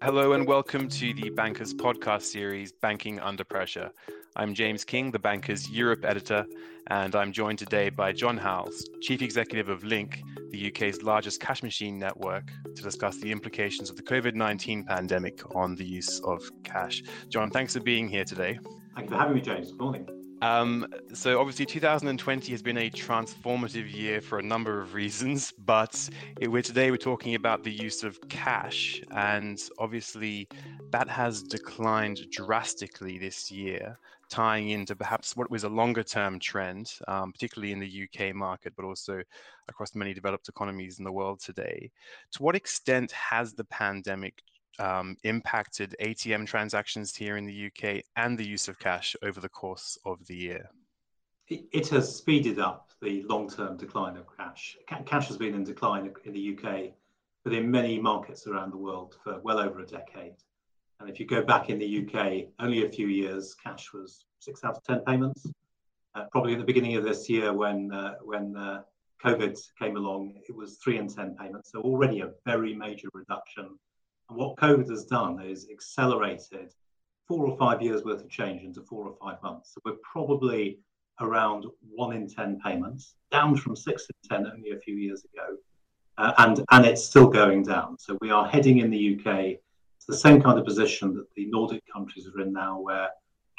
Hello and welcome to the Bankers podcast series, Banking Under Pressure. I'm James King, the Bankers Europe editor, and I'm joined today by John Howells, Chief Executive of Link, the UK's largest cash machine network, to discuss the implications of the COVID 19 pandemic on the use of cash. John, thanks for being here today. Thank you for having me, James. Good morning. Um, so obviously 2020 has been a transformative year for a number of reasons, but it, we're today we're talking about the use of cash, and obviously that has declined drastically this year, tying into perhaps what was a longer term trend, um, particularly in the UK market, but also across many developed economies in the world today. To what extent has the pandemic um, impacted ATM transactions here in the UK and the use of cash over the course of the year? It, has speeded up the long term decline of cash. Cash has been in decline in the UK, but in many markets around the world for well over a decade. And if you go back in the UK, only a few years, cash was six out of 10 payments. Uh, probably at the beginning of this year, when, uh, when uh, COVID came along, it was three in 10 payments. So already a very major reduction and what COVID has done is accelerated four or five years worth of change into four or five months. So we're probably around one in 10 payments, down from six in 10 only a few years ago. Uh, and, and it's still going down. So we are heading in the UK to the same kind of position that the Nordic countries are in now, where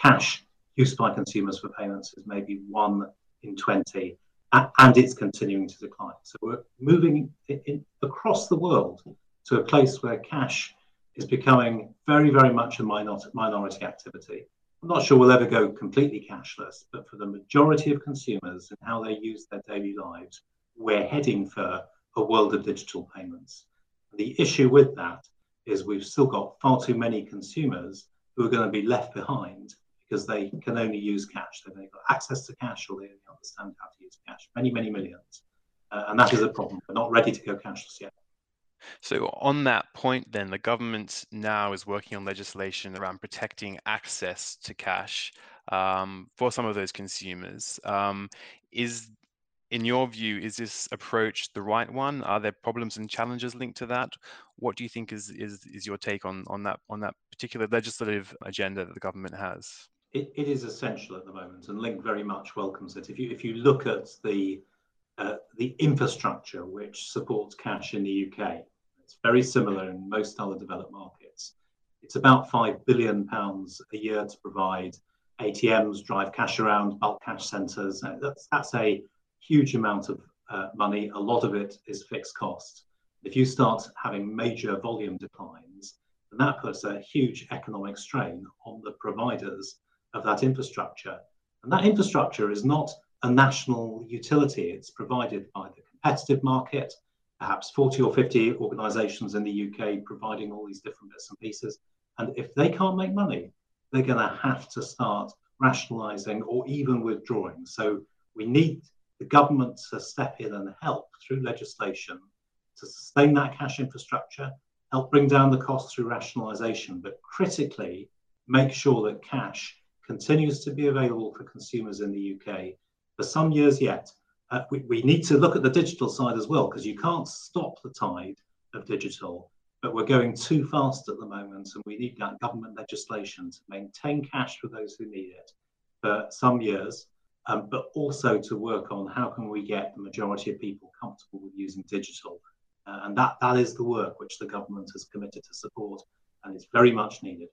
cash used by consumers for payments is maybe one in 20, and it's continuing to decline. So we're moving in, in, across the world to a place where cash is becoming very, very much a minority activity. I'm not sure we'll ever go completely cashless, but for the majority of consumers and how they use their daily lives, we're heading for a world of digital payments. The issue with that is we've still got far too many consumers who are going to be left behind because they can only use cash. They've got access to cash or they only understand how to use cash. Many, many millions. Uh, and that is a problem. We're not ready to go cashless yet. So, on that point, then, the government now is working on legislation around protecting access to cash um, for some of those consumers. Um, is, in your view, is this approach the right one? Are there problems and challenges linked to that? What do you think is is, is your take on, on that on that particular legislative agenda that the government has? It, it is essential at the moment, and Link very much welcomes it. If you if you look at the uh, the infrastructure which supports cash in the UK. It's very similar in most other developed markets. It's about five billion pounds a year to provide ATMs, drive cash around, bulk cash centres. Uh, that's that's a huge amount of uh, money. A lot of it is fixed cost. If you start having major volume declines, then that puts a huge economic strain on the providers of that infrastructure. And that infrastructure is not a national utility. It's provided by the competitive market, perhaps 40 or 50 organizations in the UK providing all these different bits and pieces. And if they can't make money, they're going to have to start rationalizing or even withdrawing. So we need the government to step in and help through legislation to sustain that cash infrastructure, help bring down the cost through rationalization, but critically make sure that cash continues to be available for consumers in the UK for some years yet. Uh, we, we need to look at the digital side as well because you can't stop the tide of digital, but we're going too fast at the moment, and we need that government legislation to maintain cash for those who need it for some years, um, but also to work on how can we get the majority of people comfortable with using digital. Uh, and that, that is the work which the government has committed to support, and it's very much needed.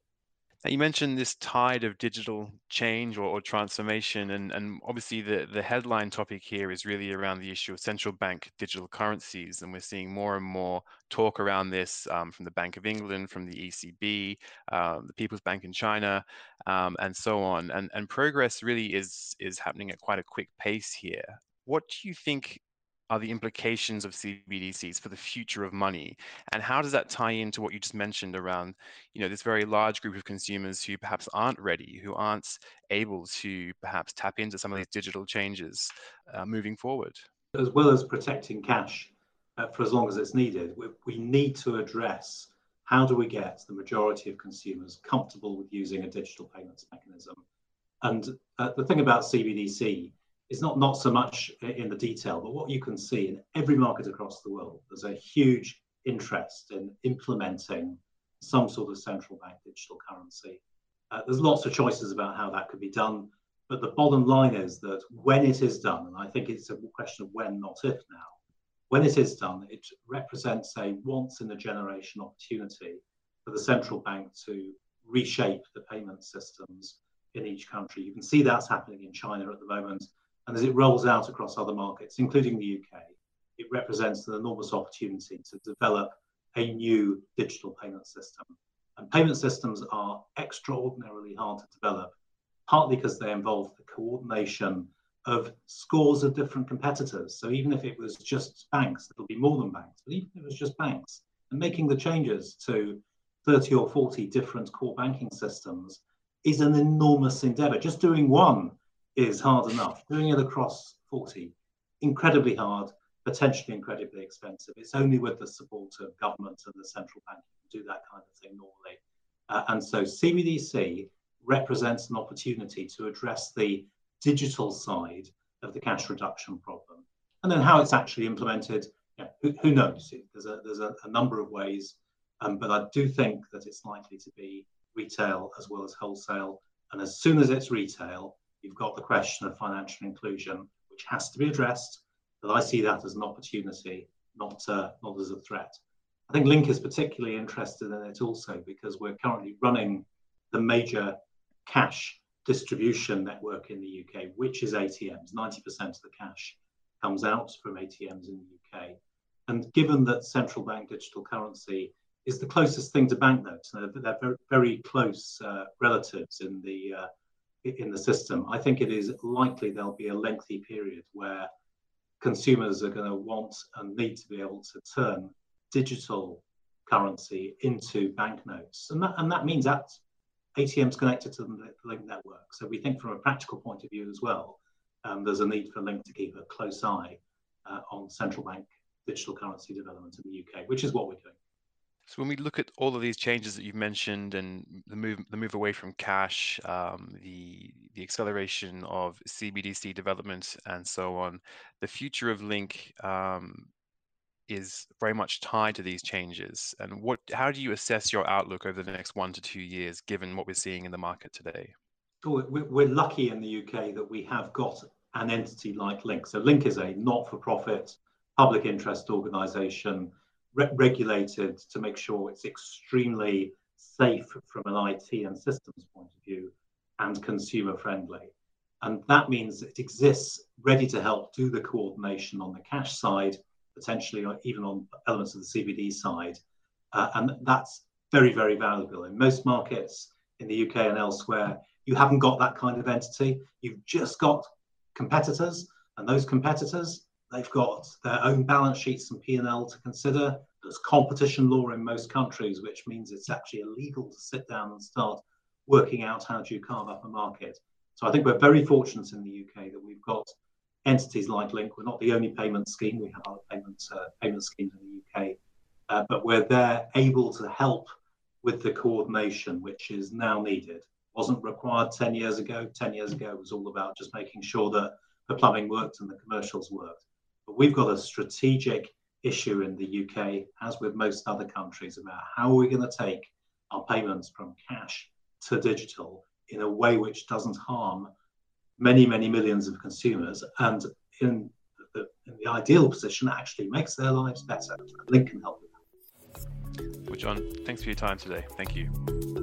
You mentioned this tide of digital change or, or, transformation, and, and obviously the, the headline topic here is really around the issue of central bank digital currencies. And we're seeing more and more talk around this um, from the Bank of England, from the ECB, uh, the People's Bank in China, um, and so on. And, and progress really is, is happening at quite a quick pace here. What do you think are the implications of CBDCs for the future of money? And how does that tie into what you just mentioned around, you know, this very large group of consumers who perhaps aren't ready, who aren't able to perhaps tap into some of these digital changes uh, moving forward? As well as protecting cash uh, for as long as it's needed, we, we need to address how do we get the majority of consumers comfortable with using a digital payments mechanism? And uh, the thing about CBDC it's not not so much in the detail, but what you can see in every market across the world, there's a huge interest in implementing some sort of central bank digital currency. Uh, there's lots of choices about how that could be done, but the bottom line is that when it is done, and I think it's a question of when, not if now, when it is done, it represents a once in a generation opportunity for the central bank to reshape the payment systems in each country. You can see that's happening in China at the moment. And as it rolls out across other markets, including the UK, it represents an enormous opportunity to develop a new digital payment system. And payment systems are extraordinarily hard to develop, partly because they involve the coordination of scores of different competitors. So even if it was just banks, it'll be more than banks, but even if it was just banks, and making the changes to 30 or 40 different core banking systems is an enormous endeavor. Just doing one is hard enough. Doing it across 40, incredibly hard, potentially incredibly expensive. It's only with the support of government and the central bank to do that kind of thing normally. Uh, and so CBDC represents an opportunity to address the digital side of the cash reduction problem. And then how it's actually implemented, yeah, who, who, knows? There's a, there's a, a number of ways, um, but I do think that it's likely to be retail as well as wholesale. And as soon as it's retail, you've got the question of financial inclusion, which has to be addressed. But I see that as an opportunity, not uh, not as a threat. I think Link is particularly interested in it also because we're currently running the major cash distribution network in the UK, which is ATMs. 90% of the cash comes out from ATMs in the UK. And given that central bank digital currency is the closest thing to banknotes. They're, very close uh, relatives in the uh, in the system. I think it is likely there'll be a lengthy period where consumers are going to want and need to be able to turn digital currency into banknotes, and that and that means that ATMs connected to the Link network. So we think from a practical point of view as well, um, there's a need for Link to keep a close eye uh, on central bank digital currency development in the UK, which is what we're doing. So when we look at all of these changes that you've mentioned and the move the move away from cash, um, the the acceleration of CBDC development and so on, the future of Link um, is very much tied to these changes. And what how do you assess your outlook over the next one to two years, given what we're seeing in the market today? We're lucky in the UK that we have got an entity like Link. So Link is a not-for-profit public interest organisation re- regulated to make sure it's extremely safe from an IT and systems point of view and consumer friendly. And that means it exists ready to help do the coordination on the cash side, potentially even on elements of the CBD side. Uh, and that's very, very valuable. In most markets in the UK and elsewhere, you haven't got that kind of entity. You've just got competitors, and those competitors They've got their own balance sheets and P&L to consider. There's competition law in most countries, which means it's actually illegal to sit down and start working out how do you carve up a market. So I think we're very fortunate in the UK that we've got entities like Link. We're not the only payment scheme. We have other payment uh, payment schemes in the UK, uh, but we're there able to help with the coordination, which is now needed. Wasn't required 10 years ago. 10 years ago, was all about just making sure that the plumbing worked and the commercials worked. But we've got a strategic issue in the UK, as with most other countries, about how are we going to take our payments from cash to digital in a way which doesn't harm many, many millions of consumers and in the, in the ideal position actually makes their lives better. Link can help with that. Well, John, thanks for your time today. Thank you.